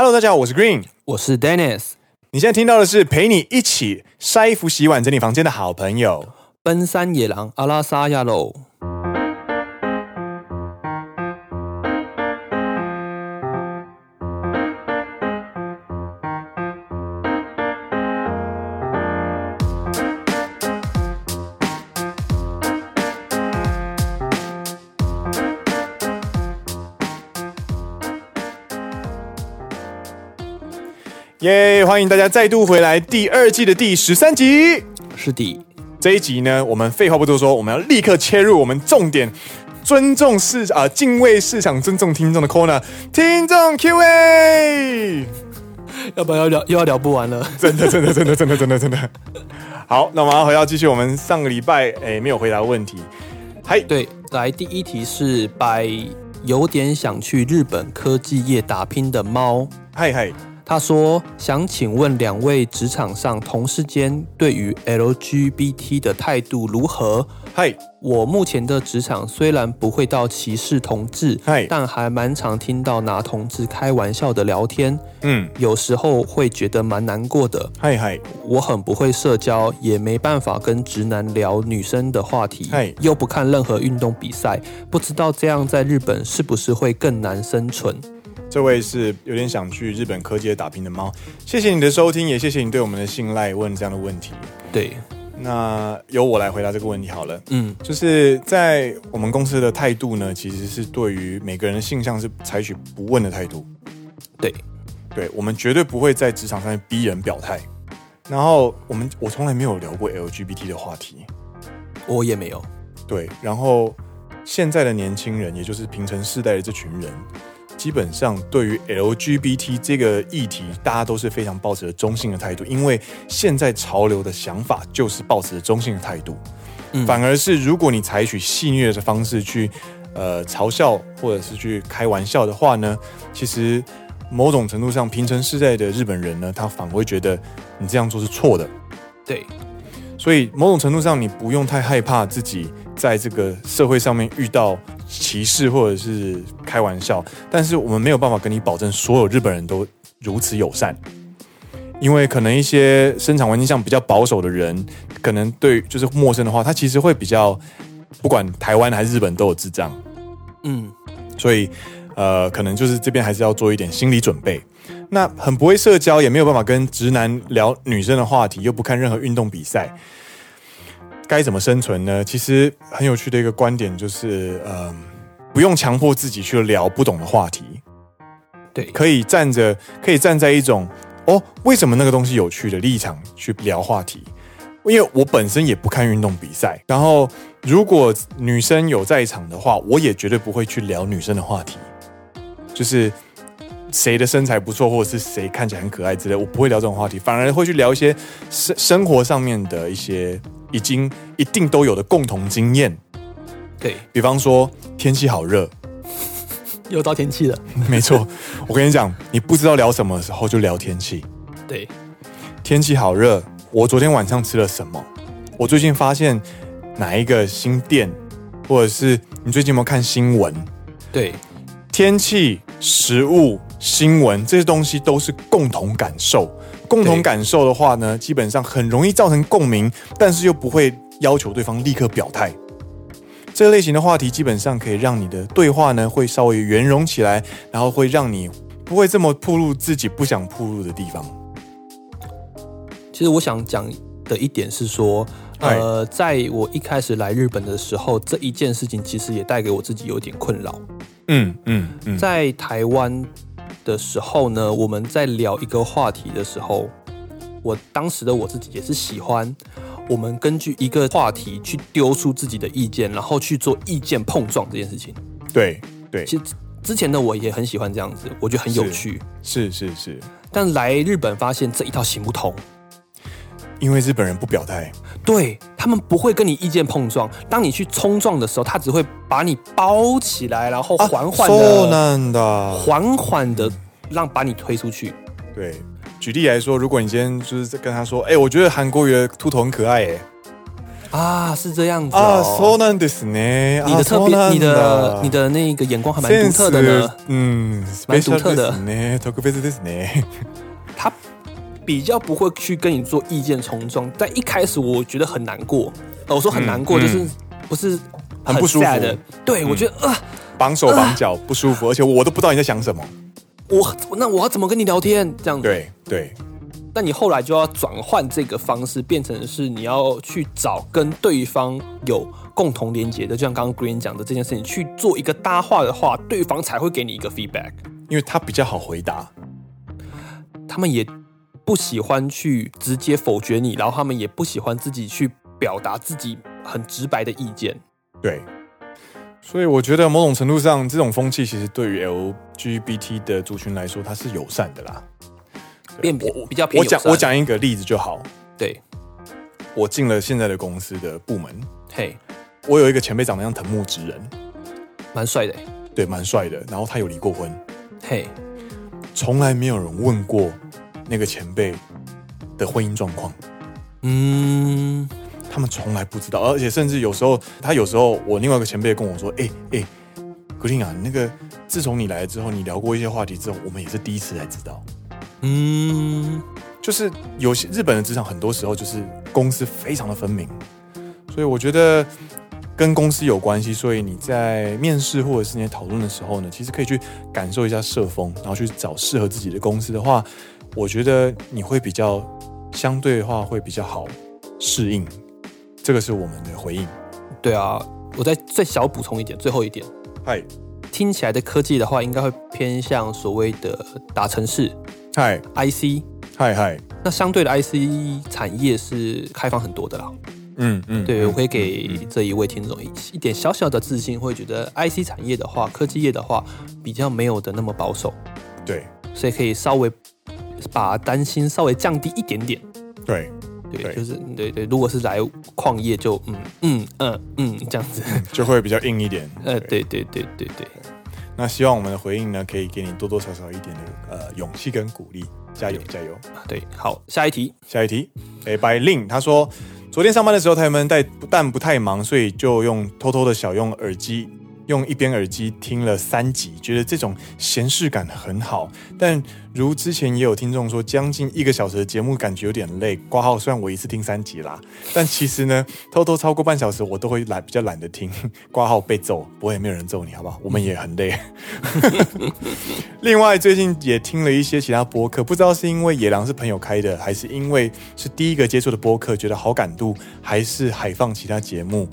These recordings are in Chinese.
Hello，大家好，我是 Green，我是 Dennis。你现在听到的是陪你一起晒衣服、洗碗、整理房间的好朋友——奔山野狼阿拉萨亚喽。欢迎大家再度回来，第二季的第十三集。是的，这一集呢，我们废话不多说，我们要立刻切入我们重点，尊重市啊、呃，敬畏市场，尊重听众的 corner，听众 Q&A。要不然要聊又要聊不完了，真的，真的，真的，真的，真的，真的。好，那我们要回到继续我们上个礼拜诶没有回答的问题。嗨，对，来第一题是白有点想去日本科技业打拼的猫。嗨嗨。他说：“想请问两位职场上同事间对于 LGBT 的态度如何？”嗨，我目前的职场虽然不会到歧视同志，嗨，但还蛮常听到拿同志开玩笑的聊天。嗯，有时候会觉得蛮难过的。嗨嗨，我很不会社交，也没办法跟直男聊女生的话题。嗨，又不看任何运动比赛，不知道这样在日本是不是会更难生存？这位是有点想去日本科技打拼的猫，谢谢你的收听，也谢谢你对我们的信赖，问这样的问题。对，那由我来回答这个问题好了。嗯，就是在我们公司的态度呢，其实是对于每个人的性向是采取不问的态度。对，对，我们绝对不会在职场上面逼人表态。然后我们我从来没有聊过 LGBT 的话题，我也没有。对，然后现在的年轻人，也就是平成世代的这群人。基本上对于 LGBT 这个议题，大家都是非常抱持着中性的态度，因为现在潮流的想法就是抱持着中性的态度。嗯，反而是如果你采取戏谑的方式去呃嘲笑或者是去开玩笑的话呢，其实某种程度上，平成世代的日本人呢，他反而会觉得你这样做是错的。对，所以某种程度上，你不用太害怕自己在这个社会上面遇到。歧视或者是开玩笑，但是我们没有办法跟你保证所有日本人都如此友善，因为可能一些生产环境上比较保守的人，可能对就是陌生的话，他其实会比较不管台湾还是日本都有智障，嗯，所以呃，可能就是这边还是要做一点心理准备。那很不会社交，也没有办法跟直男聊女生的话题，又不看任何运动比赛。该怎么生存呢？其实很有趣的一个观点就是，嗯，不用强迫自己去聊不懂的话题，对，可以站着，可以站在一种哦，为什么那个东西有趣的立场去聊话题。因为我本身也不看运动比赛，然后如果女生有在场的话，我也绝对不会去聊女生的话题，就是谁的身材不错，或者是谁看起来很可爱之类，我不会聊这种话题，反而会去聊一些生生活上面的一些。已经一定都有的共同经验，对，比方说天气好热，又到天气了。没错，我跟你讲，你不知道聊什么的时候就聊天气。对，天气好热，我昨天晚上吃了什么？我最近发现哪一个新店，或者是你最近有没有看新闻？对，天气、食物、新闻这些东西都是共同感受。共同感受的话呢，基本上很容易造成共鸣，但是又不会要求对方立刻表态。这类型的话题基本上可以让你的对话呢会稍微圆融起来，然后会让你不会这么暴露自己不想暴露的地方。其实我想讲的一点是说，呃，在我一开始来日本的时候，这一件事情其实也带给我自己有点困扰。嗯嗯嗯，在台湾。的时候呢，我们在聊一个话题的时候，我当时的我自己也是喜欢我们根据一个话题去丢出自己的意见，然后去做意见碰撞这件事情。对对，其实之前的我也很喜欢这样子，我觉得很有趣。是是是，是，但来日本发现这一套行不通，因为日本人不表态。对，他们不会跟你意见碰撞，当你去冲撞的时候，他只会把你包起来，然后缓缓的、缓缓的让把你推出去。对，举例来说，如果你今天就是跟他说：“哎、欸，我觉得韩国瑜的秃头很可爱。”哎， 啊，是这样子啊，哦。そうなんですね。你的特别，你的你的那个眼光还蛮独特的呢。嗯，蛮独特的。特别ですね。他 比较不会去跟你做意见冲撞，在一开始我觉得很难过。我说很难过，就是不是很不舒服的。对，我觉得啊，绑手绑脚不舒服，而且我都不知道你在想什么。我那我要怎么跟你聊天？这样子。对对。那你后来就要转换这个方式，变成是你要去找跟对方有共同连接的，就像刚刚 Green 讲的这件事情，去做一个搭话的话，对方才会给你一个 feedback，因为他比较好回答。他们也不喜欢去直接否决你，然后他们也不喜欢自己去表达自己很直白的意见。对。所以我觉得某种程度上，这种风气其实对于 LGBT 的族群来说，它是友善的啦。变我比较偏我讲我讲一个例子就好。对，我进了现在的公司的部门。嘿，我有一个前辈长得像藤木直人，蛮帅的。对，蛮帅的。然后他有离过婚。嘿，从来没有人问过那个前辈的婚姻状况。嗯，他们从来不知道，而且甚至有时候，他有时候我另外一个前辈跟我说：“哎哎，Green 啊，那个自从你来了之后，你聊过一些话题之后，我们也是第一次才知道。”嗯，就是有些日本的职场，很多时候就是公司非常的分明，所以我觉得跟公司有关系。所以你在面试或者是你讨论的时候呢，其实可以去感受一下社风，然后去找适合自己的公司的话，我觉得你会比较相对的话会比较好适应。这个是我们的回应。对啊，我再再小补充一点，最后一点，嗨，听起来的科技的话，应该会偏向所谓的打城市。嗨，IC，嗨嗨，那相对的 IC 产业是开放很多的啦。嗯嗯，对，我可以给这一位听众一一点小小的自信，会觉得 IC 产业的话，科技业的话，比较没有的那么保守。对，所以可以稍微把担心稍微降低一点点。对，对，就是对对，如果是来矿业就，就嗯嗯嗯嗯这样子，就会比较硬一点。呃，对对对对对。那希望我们的回应呢，可以给你多多少少一点的呃勇气跟鼓励，加油加油！对，好，下一题，下一题。哎，by Lin，他说昨天上班的时候，他们带但不太忙，所以就用偷偷的小用耳机。用一边耳机听了三集，觉得这种闲适感很好。但如之前也有听众说，将近一个小时的节目感觉有点累。挂号，虽然我一次听三集啦，但其实呢，偷偷超过半小时我都会懒，比较懒得听。挂号被揍，不会没有人揍你，好不好？我们也很累。另外，最近也听了一些其他播客，不知道是因为野狼是朋友开的，还是因为是第一个接触的播客，觉得好感度，还是海放其他节目。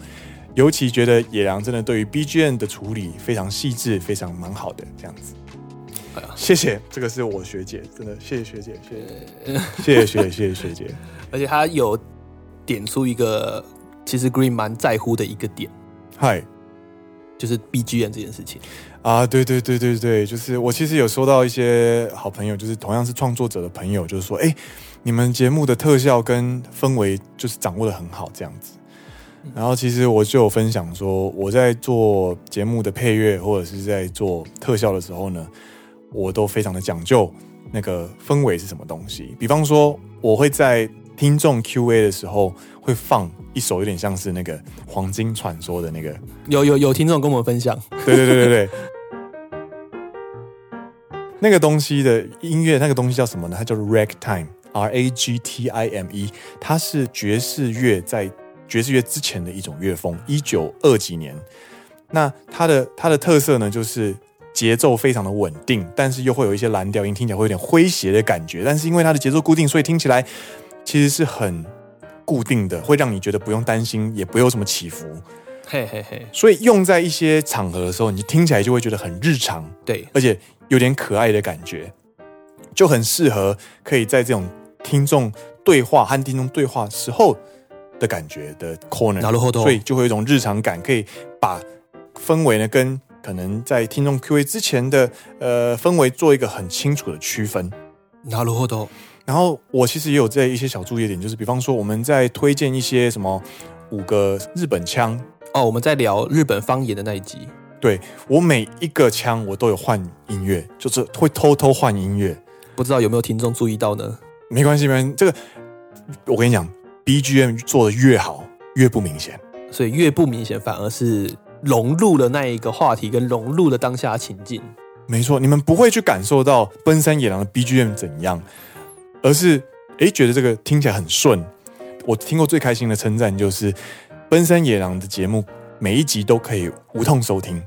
尤其觉得野狼真的对于 BGM 的处理非常细致，非常蛮好的这样子。谢谢，这个是我学姐，真的谢谢学姐，谢谢，谢谢学姐，谢谢学姐。而且他有点出一个其实 Green 蛮在乎的一个点，嗨，就是 BGM 这件事情啊，对对对对对，就是我其实有收到一些好朋友，就是同样是创作者的朋友，就是说，哎，你们节目的特效跟氛围就是掌握的很好，这样子。然后其实我就有分享说，我在做节目的配乐或者是在做特效的时候呢，我都非常的讲究那个氛围是什么东西。比方说，我会在听众 Q&A 的时候会放一首有点像是那个《黄金传说》的那个，有有有听众跟我们分享，对对对对对，那个东西的音乐，那个东西叫什么呢？它叫 Ragtime，R A G T I M E，它是爵士乐在。爵士乐之前的一种乐风，一九二几年。那它的它的特色呢，就是节奏非常的稳定，但是又会有一些蓝调音，听起来会有点诙谐的感觉。但是因为它的节奏固定，所以听起来其实是很固定的，会让你觉得不用担心，也不有什么起伏。嘿嘿嘿。所以用在一些场合的时候，你听起来就会觉得很日常，对，而且有点可爱的感觉，就很适合可以在这种听众对话和听众对话时候。的感觉的 corner，所以就会有一种日常感，可以把氛围呢跟可能在听众 Q&A 之前的呃氛围做一个很清楚的区分。然后我其实也有这一些小注意点，就是比方说我们在推荐一些什么五个日本腔哦，我们在聊日本方言的那一集，对，我每一个腔我都有换音乐，就是会偷偷换音乐，不知道有没有听众注意到呢？没关系，没关系，这个我跟你讲。BGM 做的越好，越不明显，所以越不明显，反而是融入了那一个话题，跟融入了当下情境。没错，你们不会去感受到奔山野狼的 BGM 怎样，而是诶觉得这个听起来很顺。我听过最开心的称赞就是奔山野狼的节目每一集都可以无痛收听。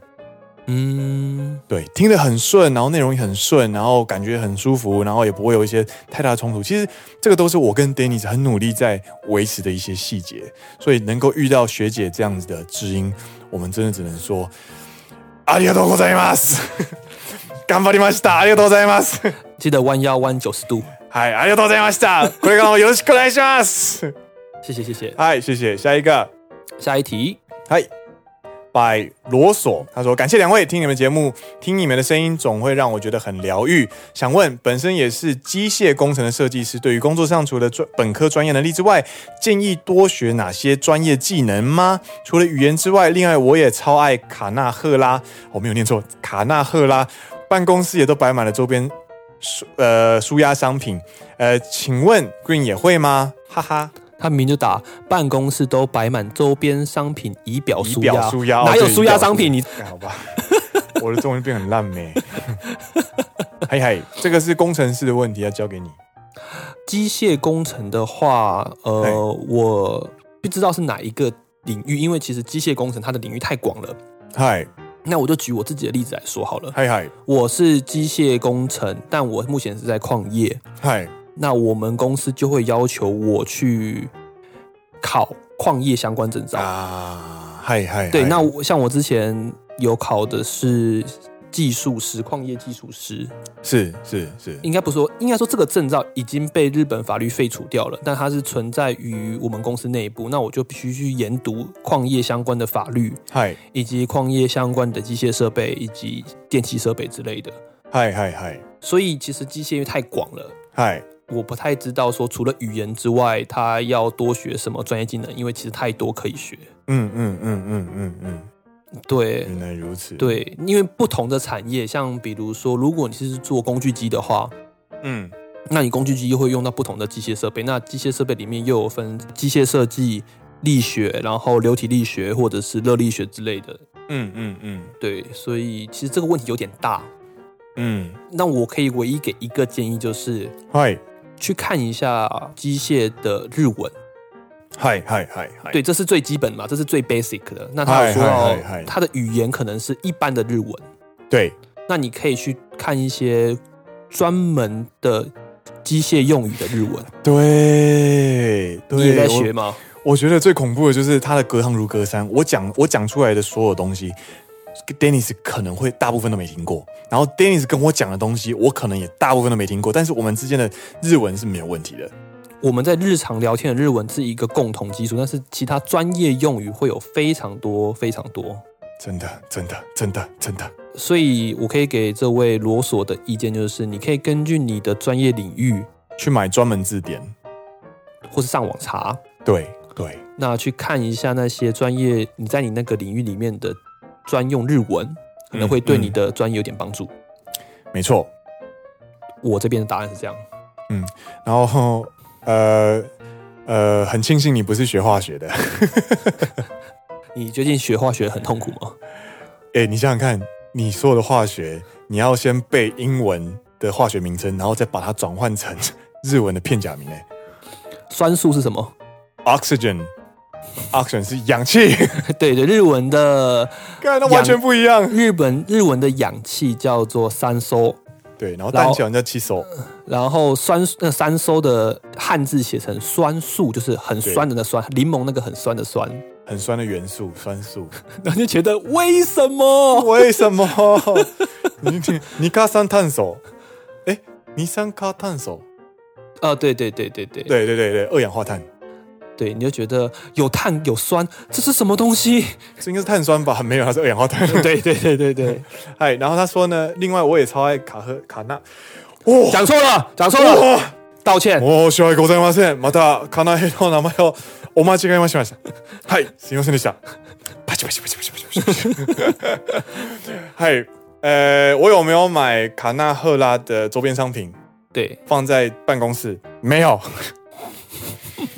嗯，对，听得很顺，然后内容也很顺，然后感觉很舒服，然后也不会有一些太大的冲突。其实这个都是我跟 Dennis 很努力在维持的一些细节，所以能够遇到学姐这样子的知音，我们真的只能说ありがとうございます。顽张りました。ありがとうございます。记得弯腰弯九十度。はい、ありがとうございました。これからもよろしくお愿いします。谢谢谢谢。嗨，谢谢。下一个，下一题。嗨。 By 罗索，他说：“感谢两位，听你们节目，听你们的声音总会让我觉得很疗愈。想问，本身也是机械工程的设计师，对于工作上除了专本科专业能力之外，建议多学哪些专业技能吗？除了语言之外，另外我也超爱卡纳赫拉，我没有念错，卡纳赫拉，办公室也都摆满了周边舒呃舒压商品，呃，请问 Green 也会吗？哈哈。”他明明就打办公室都摆满周边商品，以表舒压。压哪有舒压商品？你好吧，我的中文变很烂咩？嗨嗨，这个是工程师的问题，要交给你。机械工程的话，呃，我不知道是哪一个领域，因为其实机械工程它的领域太广了。嗨，那我就举我自己的例子来说好了。嗨嗨，我是机械工程，但我目前是在矿业。嗨。那我们公司就会要求我去考矿业相关证照。啊，嗨嗨，对，那我像我之前有考的是技术师，矿业技术师，是是是，应该不说，应该说这个证照已经被日本法律废除掉了，但它是存在于我们公司内部，那我就必须去研读矿业相关的法律，嗨，以及矿业相关的机械设备以及电气设备之类的，嗨嗨嗨，所以其实机械因为太广了，嗨。我不太知道说除了语言之外，他要多学什么专业技能，因为其实太多可以学。嗯嗯嗯嗯嗯嗯，对，原来如此。对，因为不同的产业，像比如说，如果你是做工具机的话，嗯，那你工具机又会用到不同的机械设备，那机械设备里面又有分机械设计、力学，然后流体力学或者是热力学之类的。嗯嗯嗯，对，所以其实这个问题有点大。嗯，那我可以唯一给一个建议就是，嗨。去看一下机械的日文，嗨嗨嗨嗨，对，这是最基本嘛，这是最 basic 的。那他有说到他的语言可能是一般的日文，对，那你可以去看一些专门的机械用语的日文。对，对，你也在学吗？我，我觉得最恐怖的就是他的隔行如隔山，我讲我讲出来的所有东西。Dennis 可能会大部分都没听过，然后 Dennis 跟我讲的东西，我可能也大部分都没听过，但是我们之间的日文是没有问题的。我们在日常聊天的日文是一个共同基础，但是其他专业用语会有非常多非常多。真的，真的，真的，真的。所以我可以给这位罗索的意见就是，你可以根据你的专业领域去买专门字典，或是上网查。对对，那去看一下那些专业，你在你那个领域里面的。专用日文可能会对你的专业有点帮助。嗯，没错，我这边的答案是这样。嗯，然后呃呃，很庆幸你不是学化学的。你最近学化学很痛苦吗？哎，你想想看，你所有的化学，你要先背英文的化学名称，然后再把它转换成日文的片假名。哎，酸素是什么？Oxygen。Oxygen 是氧气，对对，日文的，跟那完全不一样。日本日文的氧气叫做三收，对，然后氮气叫七收，然后酸那三收的汉字写成酸素，就是很酸的那酸，柠檬那个很酸的酸，很酸的元素酸素。然后就觉得为什么？为什么？你你卡三炭素，哎，尼三卡炭素，啊，对对对对对对对对对，二氧化碳。对，你就觉得有碳有酸，这是什么东西？这应该是碳酸吧？没有，它是二氧化碳。对对对对对。哎，然后他说呢，另外我也超爱卡赫卡纳。哦，讲错了，讲错了，哦、道歉。申し訳ございません。またカナヘの名前をお间违えました。嗨，すみませんでした。啪叽啪叽啪叽啪叽啪叽。嗨，呃，我有没有买卡纳赫拉的周边商品？对，放在办公室没有。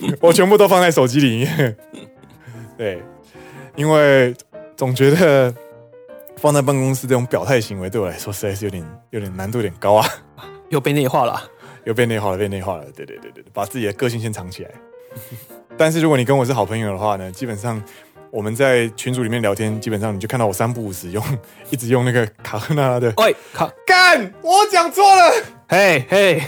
我全部都放在手机里面。对，因为总觉得放在办公室这种表态行为对我来说实在是有点有点难度有点高啊，又被内化了，又被内化了，被内化了。对对对对，把自己的个性先藏起来。但是如果你跟我是好朋友的话呢，基本上我们在群组里面聊天，基本上你就看到我三不五时用一直用那个卡赫纳的。喂，卡干，我讲错了。嘿嘿，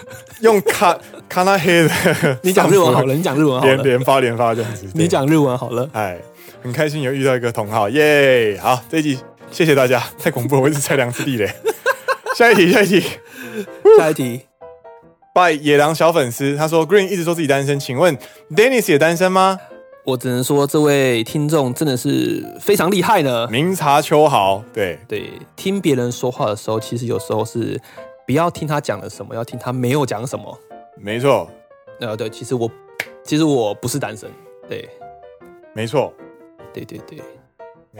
用卡卡纳黑的。你讲日文好了，你讲日文好了。连连发连发这样子。你讲日文好了。哎，很开心有遇到一个同好，耶！好，这一集谢谢大家，太恐怖了，我一直踩两次地雷。下一题，下一题，下一题。拜野狼小粉丝，他说 Green 一直说自己单身，请问 Dennis 也单身吗？我只能说这位听众真的是非常厉害呢。明察秋毫，对对，听别人说话的时候，其实有时候是不要听他讲了什么，要听他没有讲什么。没错，呃，对，其实我其实我不是单身，对，没错，对对对，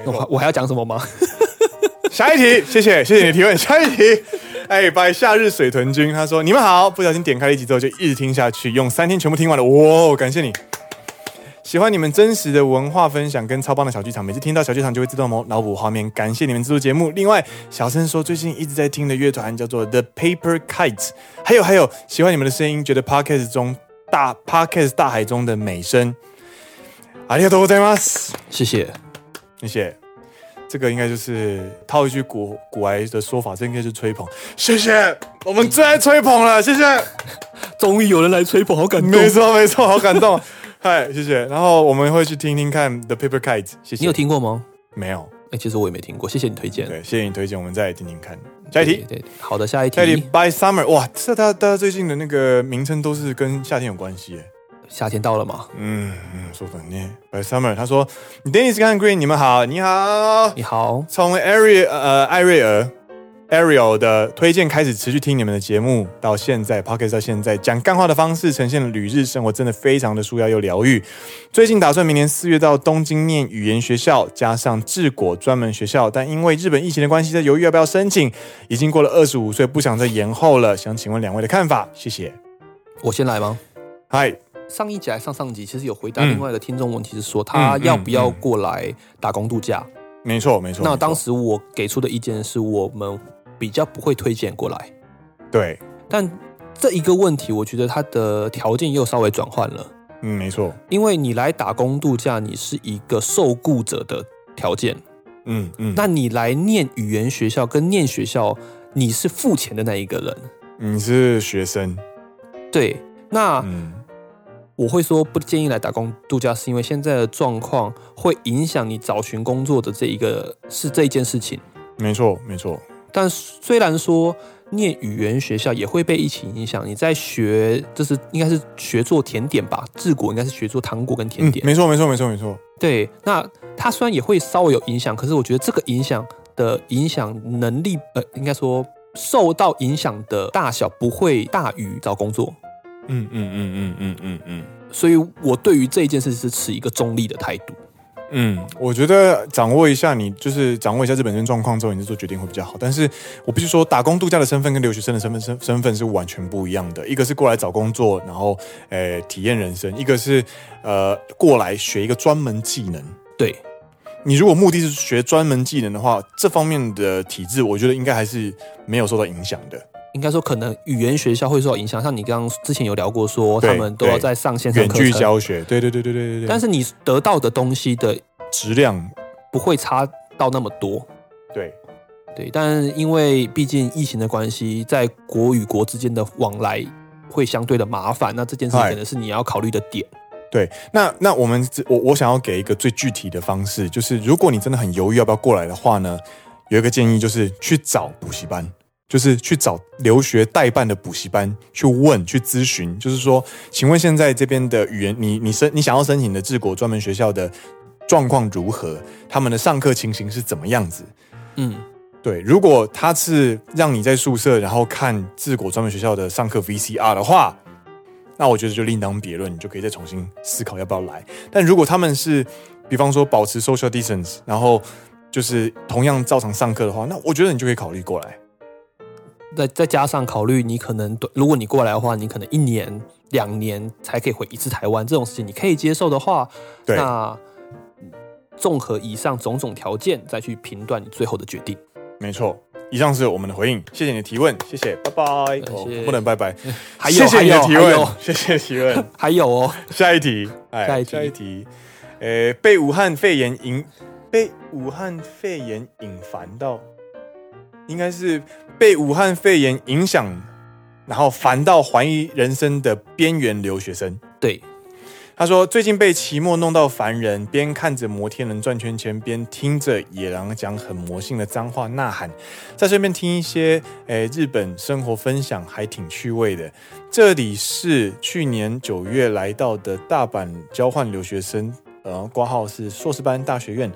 我我还要讲什么吗？下一题，谢谢谢谢你的提问，下一题。哎，拜夏日水豚君，他说：“你们好，不小心点开了一集之后就一直听下去，用三天全部听完了，哇，感谢你！喜欢你们真实的文化分享跟超棒的小剧场，每次听到小剧场就会自动脑脑补画面，感谢你们制作节目。另外，小声说最近一直在听的乐团叫做 The Paper Kites，还有还有，喜欢你们的声音，觉得 Podcast 中大 Podcast 大海中的美声，ありがとうございます，谢谢，谢谢。”这个应该就是套一句古古来的说法，这应该是吹捧。谢谢，我们最爱吹捧了，谢谢。终于有人来吹捧，好感动。没错，没错，好感动。 嗨，谢谢。然后我们会去听听看 The Paper Kites。谢谢。你有听过吗？没有。哎，其实我也没听过。谢谢你推荐。对，谢谢你推荐，我们再来听听看。下一题。对，对，好的，下一题。下一题。By Summer，哇，这大家大家最近的那个名称都是跟夏天有关系耶。夏天到了吗？嗯嗯，说反念。By Summer，他说：“Dennis 跟 Green，你们好，你好，你好。从 Ariel 呃艾瑞尔 Ariel 的推荐开始，持续听你们的节目，到现在 Pocket 到现在讲干话的方式呈现了旅日生活，真的非常的舒压又疗愈。最近打算明年四月到东京念语言学校，加上治国专门学校，但因为日本疫情的关系，在犹豫要不要申请。已经过了二十五岁，不想再延后了。想请问两位的看法，谢谢。我先来吗？嗨。上一集还上上集，其实有回答另外一个听众问题，是说他要不要过来打工度假？没错，没错。那当时我给出的意见是我们比较不会推荐过来。对，但这一个问题，我觉得它的条件又稍微转换了。嗯，没错。因为你来打工度假，你是一个受雇者的条件。嗯嗯。那你来念语言学校跟念学校，你是付钱的那一个人。你是学生。对，那。嗯我会说不建议来打工度假，是因为现在的状况会影响你找寻工作的这一个是这一件事情。没错，没错。但虽然说念语言学校也会被疫情影响，你在学就是应该是学做甜点吧，治国应该是学做糖果跟甜点。嗯，没错，没错，没错，没错。对，那它虽然也会稍微有影响，可是我觉得这个影响的影响能力，呃，应该说受到影响的大小不会大于找工作。嗯嗯嗯嗯嗯嗯嗯，所以我对于这一件事是持一个中立的态度。嗯，我觉得掌握一下你就是掌握一下日本人状况之后，你再做决定会比较好。但是我必须说，打工度假的身份跟留学生的身份身身份是完全不一样的。一个是过来找工作，然后诶体验人生；一个是呃过来学一个专门技能。对，你如果目的是学专门技能的话，这方面的体制，我觉得应该还是没有受到影响的。应该说，可能语言学校会受到影响，像你刚刚之前有聊过，说他们都要在上线上远距教学，对对对对对对。但是你得到的东西的质量不会差到那么多，对对。但因为毕竟疫情的关系，在国与国之间的往来会相对的麻烦，那这件事可能是你要考虑的点。对，那那我们我我想要给一个最具体的方式，就是如果你真的很犹豫要不要过来的话呢，有一个建议就是去找补习班。就是去找留学代办的补习班去问去咨询，就是说，请问现在这边的语言，你你申你想要申请的治国专门学校的状况如何？他们的上课情形是怎么样子？嗯，对，如果他是让你在宿舍然后看治国专门学校的上课 VCR 的话，那我觉得就另当别论，你就可以再重新思考要不要来。但如果他们是，比方说保持 social distance，然后就是同样照常上课的话，那我觉得你就可以考虑过来。再再加上考虑你可能，如果你过来的话，你可能一年两年才可以回一次台湾，这种事情你可以接受的话，那综合以上种种条件，再去评断你最后的决定。没错。以上是我们的回应，谢谢你的提问，谢谢，拜拜。哦，不能拜拜，还有，谢谢你的提问，有。谢谢提问，还有哦，下一题，下一题，下一题，呃，被武汉肺炎引，被武汉肺炎引烦到，应该是被武汉肺炎影响，然后烦到怀疑人生的边缘留学生，对。他说：“最近被期末弄到烦人，边看着摩天轮转圈圈，边听着野狼讲很魔性的脏话呐喊，再顺便听一些诶、欸、日本生活分享，还挺趣味的。这里是去年九月来到的大阪交换留学生，呃，挂号是硕士班大学院，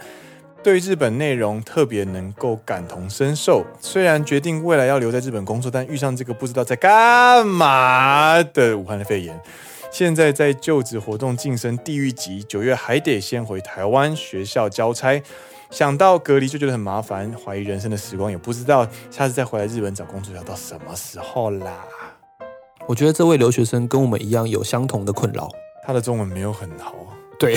对日本内容特别能够感同身受。虽然决定未来要留在日本工作，但遇上这个不知道在干嘛的武汉的肺炎。”现在在就职活动晋升地狱级，九月还得先回台湾学校交差，想到隔离就觉得很麻烦，怀疑人生的时光，也不知道下次再回来日本找工作要到什么时候啦。我觉得这位留学生跟我们一样有相同的困扰，他的中文没有很好。对，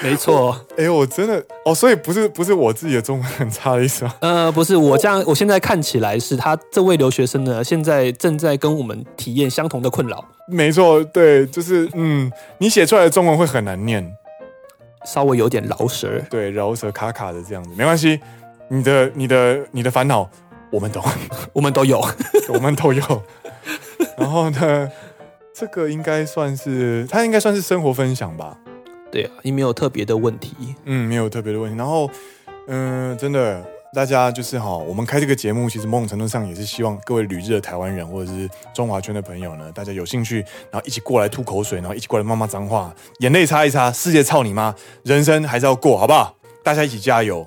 没错。哎呦，我真的哦，所以不是不是我自己的中文很差的意思吗？呃，不是，我这样，我现在看起来是他这位留学生呢，现在正在跟我们体验相同的困扰。没错，对，就是嗯，你写出来的中文会很难念，稍微有点饶舌，对，饶舌卡卡的这样子，没关系，你的你的你的烦恼我们懂，我们都有，我们都有。然后呢？这个应该算是，他应该算是生活分享吧？对啊，你没有特别的问题。嗯，没有特别的问题。然后，嗯、呃，真的，大家就是哈，我们开这个节目，其实某种程度上也是希望各位旅日的台湾人或者是中华圈的朋友呢，大家有兴趣，然后一起过来吐口水，然后一起过来骂骂脏话，眼泪擦一擦，世界操你妈，人生还是要过，好不好？大家一起加油。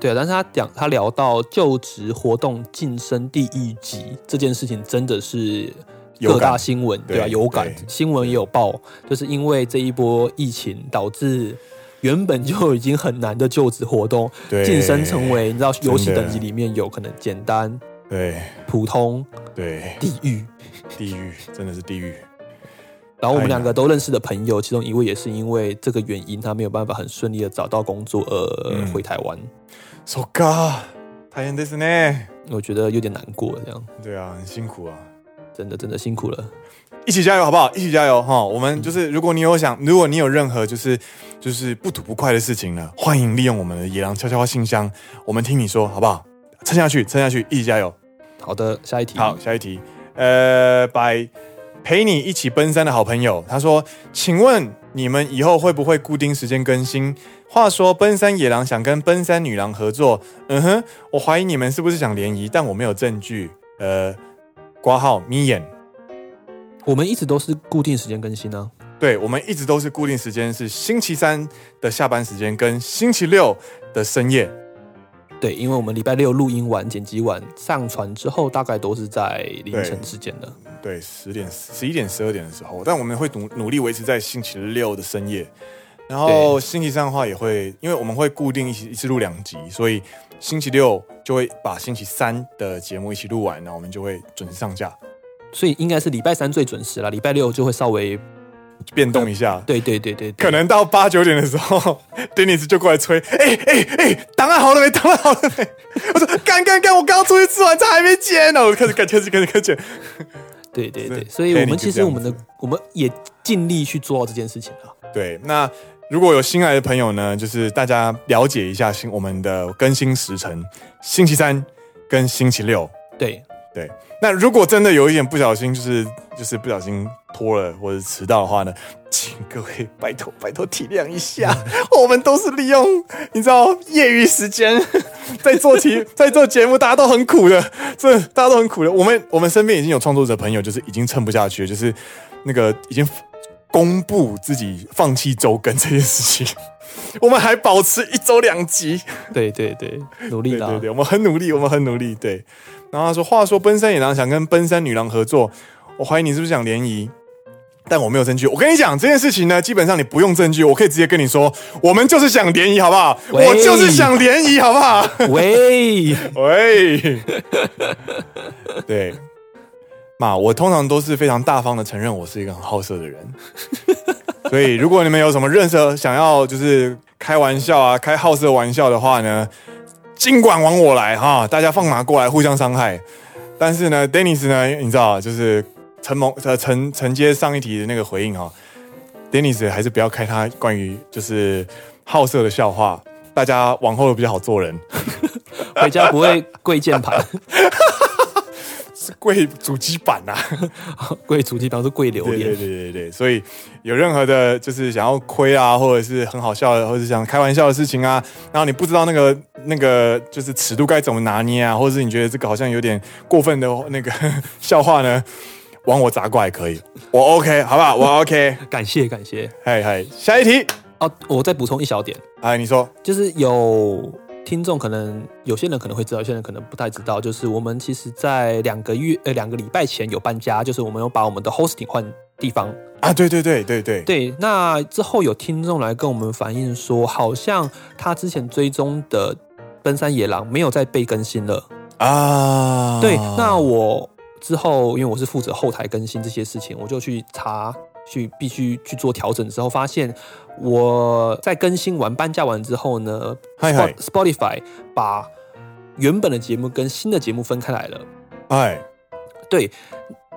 对啊，但是他讲他聊到就职活动晋升第一级这件事情，真的是。各大新闻对吧？有感，新闻也有报，就是因为这一波疫情导致原本就已经很难的就职活动晋升成为，你知道游戏等级里面有可能简单、对普通、对地狱、地狱，真的是地狱。然后我们两个都认识的朋友，其中一位也是因为这个原因，他没有办法很顺利的找到工作而回台湾。So God，大変ですね。我觉得有点难过，这样。对啊，很辛苦啊。 真的真的辛苦了，一起加油好不好？一起加油哈！我们就是，如果你有想，如果你有任何就是就是不吐不快的事情呢，欢迎利用我们的野狼悄悄话信箱，我们听你说好不好？撑下去，撑下去，一起加油！好的，下一题。好，下一题。呃，拜陪你一起奔三的好朋友，他说：“请问你们以后会不会固定时间更新？”话说，奔三野狼想跟奔三女郎合作，嗯哼，我怀疑你们是不是想联谊，但我没有证据。呃。挂号眯眼，我们一直都是固定时间更新呢、啊。对，我们一直都是固定时间，是星期三的下班时间跟星期六的深夜。对，因为我们礼拜六录音完、剪辑完、上传之后，大概都是在凌晨时间的。对，十点、十一点、十二点的时候，但我们会努努力维持在星期六的深夜。然后星期三的话也会，因为我们会固定一起一次录两集，所以星期六就会把星期三的节目一起录完，然后我们就会准时上架。所以应该是礼拜三最准时了，礼拜六就会稍微变动一下。对对对对，对，可能到八九点的时候，Dennis 就过来催，哎哎哎，档案好了没？档案好了没？我说干干干，我刚出去吃完菜还没剪呢，我开始开始开始开始剪。对对对，所以我们其实我们的我们也尽力去做到这件事情啊。对，那。如果有新来的朋友呢，就是大家了解一下新我们的更新时辰，星期三跟星期六。对对，那如果真的有一点不小心，就是就是不小心拖了或者迟到的话呢，请各位拜托拜托体谅一下，我们都是利用你知道业余时间 在做题 在做节目，大家都很苦的，这大家都很苦的。我们我们身边已经有创作者朋友，就是已经撑不下去了，就是那个已经。公布自己放弃周更这件事情，我们还保持一周两集。对对对，努力了。对对对，我们很努力，我们很努力。对。然后他说：“话说奔山野狼想跟奔山女郎合作，我怀疑你是不是想联谊？但我没有证据。我跟你讲这件事情呢，基本上你不用证据，我可以直接跟你说，我们就是想联谊，好不好？我就是想联谊，好不好？喂 喂，对，嘛，我通常都是非常大方的承认我是一个很好色的人，所以如果你们有什么任何想要就是开玩笑啊、开好色玩笑的话呢，尽管往我来哈，大家放马过来，互相伤害。但是呢，Dennis 呢，你知道，就是。承蒙呃承承接上一题的那个回应哈，Dennis 还是不要开他关于就是好色的笑话，大家往后比较好做人，回家不会跪键盘，是跪主机板呐、啊，跪主机板是跪榴莲，对对对对对，所以有任何的就是想要亏啊，或者是很好笑的，或者是想开玩笑的事情啊，然后你不知道那个那个就是尺度该怎么拿捏啊，或者是你觉得这个好像有点过分的那个 笑话呢？往我砸过来可以，我 OK，好不好？我 OK，感谢 感谢。嗨嗨，下一题哦，我再补充一小点。哎，你说，就是有听众可能有些人可能会知道，有些人可能不太知道。就是我们其实，在两个月呃两个礼拜前有搬家，就是我们有把我们的 hosting 换地方啊。对对对对对对。那之后有听众来跟我们反映说，好像他之前追踪的奔山野狼没有再被更新了啊。对，那我。之后，因为我是负责后台更新这些事情，我就去查，去必须去做调整。之后发现，我在更新完搬家完之后呢，Spotify 把原本的节目跟新的节目分开来了。哎，对。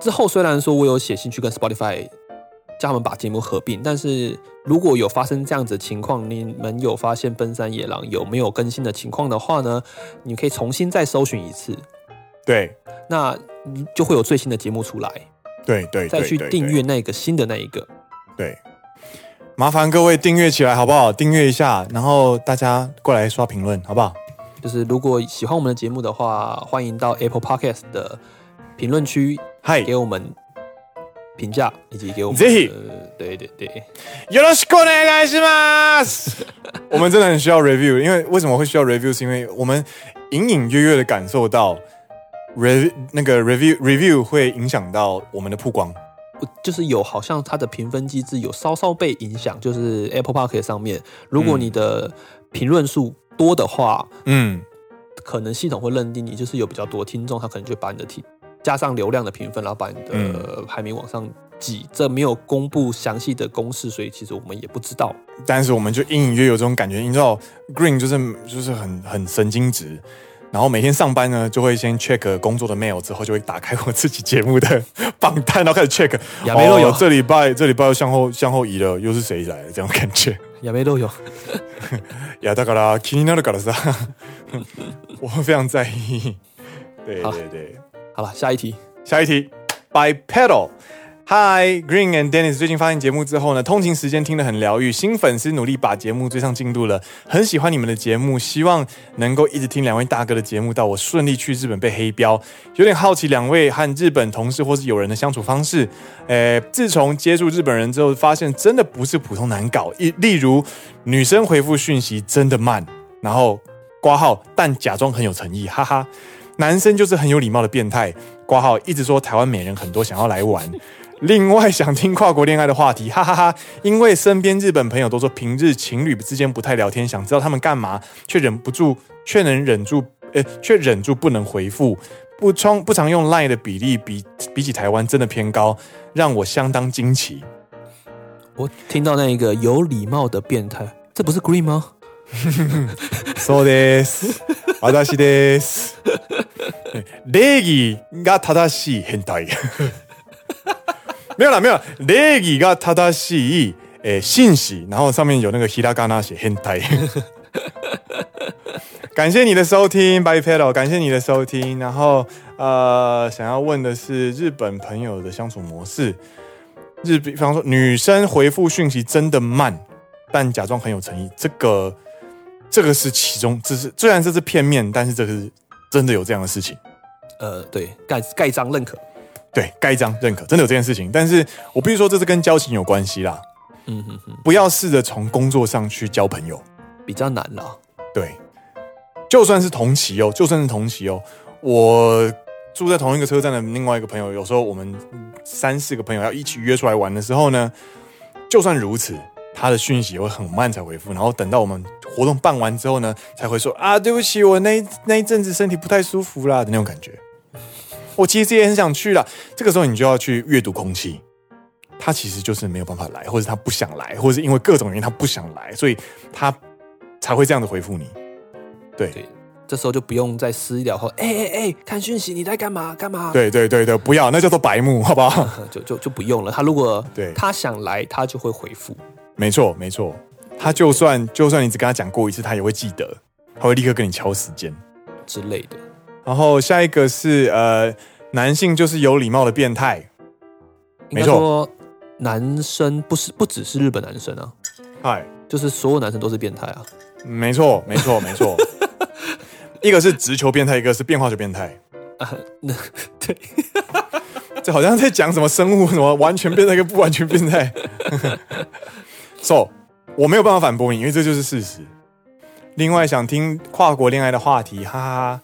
之后虽然说我有写信去跟 Spotify 叫他们把节目合并，但是如果有发生这样子的情况，你们有发现奔山野狼有没有更新的情况的话呢，你可以重新再搜寻一次。对，那。就会有最新的节目出来，对对，再去订阅那个新的那一个，对，麻烦各位订阅起来好不好？订阅一下，然后大家过来刷评论好不好？就是如果喜欢我们的节目的话，欢迎到 Apple Podcast 的评论区，嗨，给我们评价以及给我们，ぜひ，对对对，よろしくお愿いします。我们真的很需要 review，因为为什么会需要 review？是因为我们隐隐约约的感受到。 Re 那个 review review 会影响到我们的曝光，就是有好像它的评分机制有稍稍被影响，就是 Apple Podcast 上面，如果你的评论数多的话，嗯，可能系统会认定你就是有比较多听众，他可能就把你的听加上流量的评分，然后把你的排名往上挤。这没有公布详细的公式，所以其实我们也不知道。但是我们就隐隐约有这种感觉，你知道，Green 就是就是很很神经质。然后每天上班呢，就会先 check 工作的 mail，之后就会打开我自己节目的榜单，然后开始 check。亚梅都有，这礼拜这礼拜又向后向后移了，又是谁来了？这种感觉。亚梅都有。呀，だから気になるからさ，我非常在意。对对对，好了，下一题，下一题，bipedal。 Hi Green and Dennis，最近发现节目之后呢，通勤时间听得很疗愈。新粉丝努力把节目追上进度了，很喜欢你们的节目，希望能够一直听两位大哥的节目，到我顺利去日本被黑标。有点好奇两位和日本同事或是友人的相处方式。诶，自从接触日本人之后，发现真的不是普通难搞。一例如女生回复讯息真的慢，然后挂号但假装很有诚意，哈哈。男生就是很有礼貌的变态，挂号一直说台湾美人很多，想要来玩。另外想听跨国恋爱的话题，哈哈哈，哈！因为身边日本朋友都说平日情侣之间不太聊天，想知道他们干嘛，却忍不住，却能忍住，呃，却忍住不能回复。不常不常用 LINE 的比例比比起台湾真的偏高，让我相当惊奇。我听到那一个有礼貌的变态，这不是 Green 吗？そうです。私です。礼仪が正しい変态。 没有了，没有。礼仪が正しい诶，信息，然后上面有那个ひらがな写変态。感谢你的收听，bipedal。感谢你的收听。然后呃，想要问的是日本朋友的相处模式。日比方说，女生回复讯息真的慢，但假装很有诚意。这个这个是其中，这是虽然这是片面，但是这个是真的有这样的事情。呃，对，盖盖章认可。 对，盖章认可，真的有这件事情。但是我必须说，这是跟交情有关系啦。嗯哼哼，不要试着从工作上去交朋友，比较难啦。对，就算是同期哦，就算是同期哦，我住在同一个车站的另外一个朋友，有时候我们三四个朋友要一起约出来玩的时候呢，就算如此，他的讯息也会很慢才回复，然后等到我们活动办完之后呢，才会说啊，对不起，我那那一阵子身体不太舒服啦的那种感觉。我其实也很想去啦，这个时候你就要去阅读空气，他其实就是没有办法来，或者他不想来，或者是因为各种原因他不想来，所以他才会这样的回复你。对，对，这时候就不用再私聊后，哎哎哎，看讯息，你在干嘛干嘛？对对对对，不要，那叫做白目，好不好？就就就不用了。他如果对他想来，他就会回复。没错没错，他就算就算你只跟他讲过一次，他也会记得，他会立刻跟你敲时间之类的。然后下一个是呃，男性就是有礼貌的变态。没错，男生不是不只是日本男生啊，嗨，就是所有男生都是变态啊。没错，没错，没错。一个是直球变态，一个是变化球变态。啊，那 对，这好像在讲什么生物什么完全变态跟不完全变态。So，我没有办法反驳你，因为这就是事实。另外，想听跨国恋爱的话题，哈哈。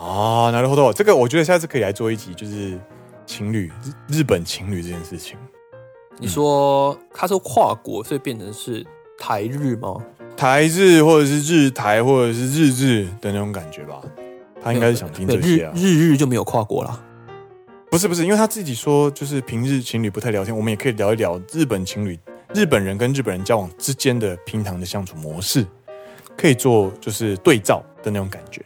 啊，なるほど，这个我觉得下次可以来做一集，就是情侣日日本情侣这件事情。你说他说跨国，所以变成是台日吗？台日或者是日台或者是日日的那种感觉吧。他应该是想听这些啊。日日日就没有跨国了。不是不是，因为他自己说就是平日情侣不太聊天，我们也可以聊一聊日本情侣，日本人跟日本人交往之间的平常的相处模式，可以做就是对照的那种感觉。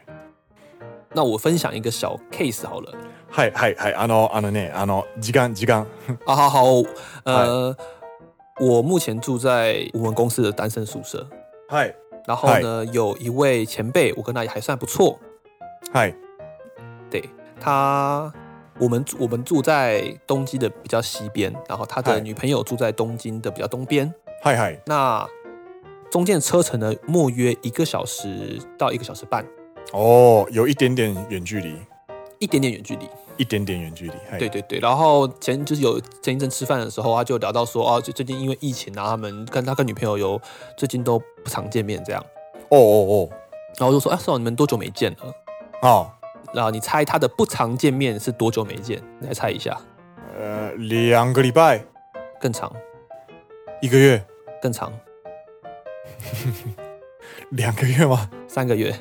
那我分享一个小 case 好了。嗨嗨嗨，あのあのね、あの时间时间。啊好好，呃，我目前住在我们公司的单身宿舍。嗨，然后呢，有一位前辈，我跟他也还算不错。嗨，对他，我们我们住在东京的比较西边，然后他的女朋友住在东京的比较东边。嗨嗨，那中间的车程呢，莫约一个小时到一个小时半。 哦，有一点点远距离，一点点远距离，一点点远距离。对对对，然后前就是有前一阵吃饭的时候，他就聊到说啊，就最近因为疫情啊，他们跟他跟女朋友有最近都不常见面这样。哦哦哦，然后就说啊，是哦，你们多久没见了？哦，然后你猜他的不常见面是多久没见？你来猜一下。呃，两个礼拜，更长，一个月，更长，两个月吗？三个月。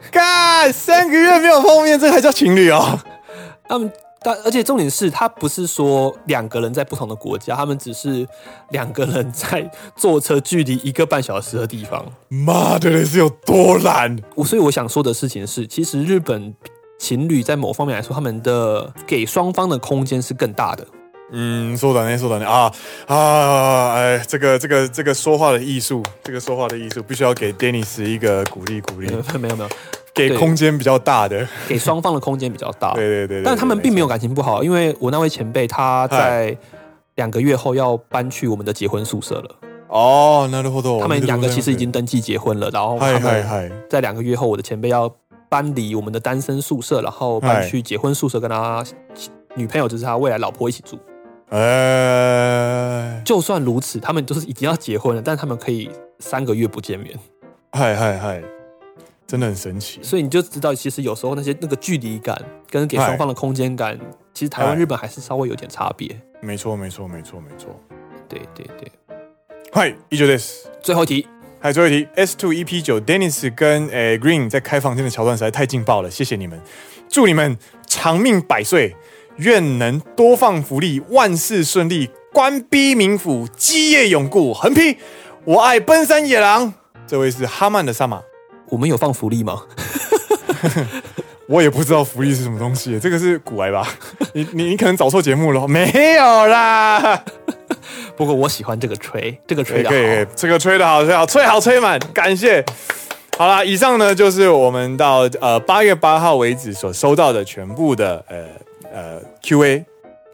干三个月没有碰面，这还叫情侣哦？他们但而且重点是他不是说两个人在不同的国家，他们只是两个人在坐车距离一个半小时的地方。妈的，是有多懒？我所以我想说的事情是，其实日本情侣在某方面来说，他们的给双方的空间是更大的。嗯，说的呢，说的呢啊啊！哎，这个这个这个说话的艺术，这个说话的艺术，必须要给 Dennis 一个鼓励鼓励。没有没有，给空间比较大的，给双方的空间比较大。对对对，对，但他们并没有感情不好，因为我那位前辈他在两个月后要搬去我们的结婚宿舍了。哦，なるほど。他们两个其实已经登记结婚了，然后他们在两个月后，我的前辈要搬离我们的单身宿舍，然后搬去结婚宿舍，跟他女朋友就是他未来老婆一起住。 哎，就算如此，他们都是已经要结婚了，但他们可以三个月不见面。嗨嗨嗨，真的很神奇。所以你就知道，其实有时候那些那个距离感跟给双方的空间感，其实台湾、日本还是稍微有点差别。没错，没错，没错，没错。对对对。嗨，以上です。最后一题，还有最后一题。S two EP 九，Dennis 跟诶、欸、Green 在开房间的桥段实在太劲爆了，谢谢你们，祝你们长命百岁。愿能多放福利，万事顺利，官逼民府，基业永固，横批我爱奔山野狼。这位是哈曼的萨马，我们有放福利吗？我也不知道福利是什么东西，这个是古来吧？你你你可能找错节目了，没有啦。不过我喜欢这个吹，这个吹的好，可以，这个吹的好，吹好，吹好，吹满，感谢。好啦，以上呢就是我们到呃八月八号为止所收到的全部的呃。呃，Q&A，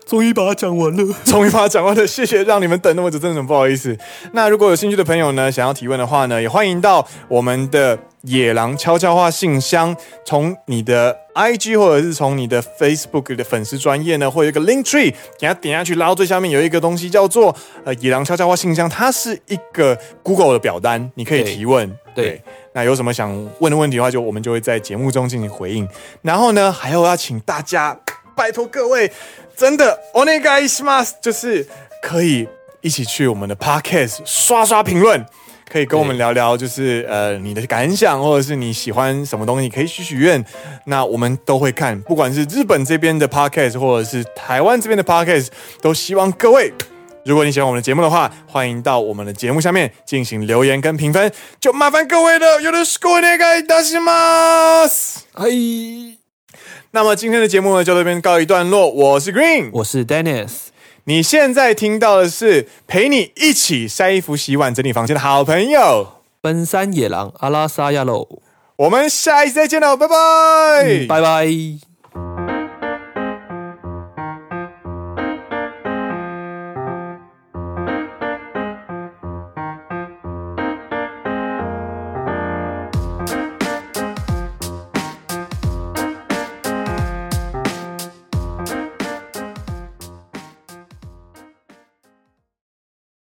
终于把它讲完了，终于把它讲完了，谢谢让你们等那么久，真的很不好意思。那如果有兴趣的朋友呢，想要提问的话呢，也欢迎到我们的野狼悄悄话信箱，从你的 IG 或者是从你的 Facebook 的粉丝专业呢，会有一个 Link Tree，给它点下去，拉到最下面有一个东西叫做呃野狼悄悄话信箱，它是一个 Google 的表单，你可以提问，对。对那有什么想问的问题的话，就我们就会在节目中进行回应。然后呢，还有要请大家拜托各位，真的お愿いします，就是可以一起去我们的 podcast 刷刷评论。可以跟我们聊聊，就是呃你的感想，或者是你喜欢什么东西，可以许许愿，那我们都会看，不管是日本这边的 podcast，或者是台湾这边的 podcast，都希望各位，如果你喜欢我们的节目的话，欢迎到我们的节目下面进行留言跟评分，就麻烦各位了，よろしくお愿いいたします。嗨， 那么今天的节目呢，就到这边告一段落。我是 Green，我是 Dennis。你现在听到的是陪你一起晒衣服、洗碗、整理房间的好朋友——奔山野狼阿拉萨亚喽。我们下一次再见喽，拜拜，嗯，拜拜。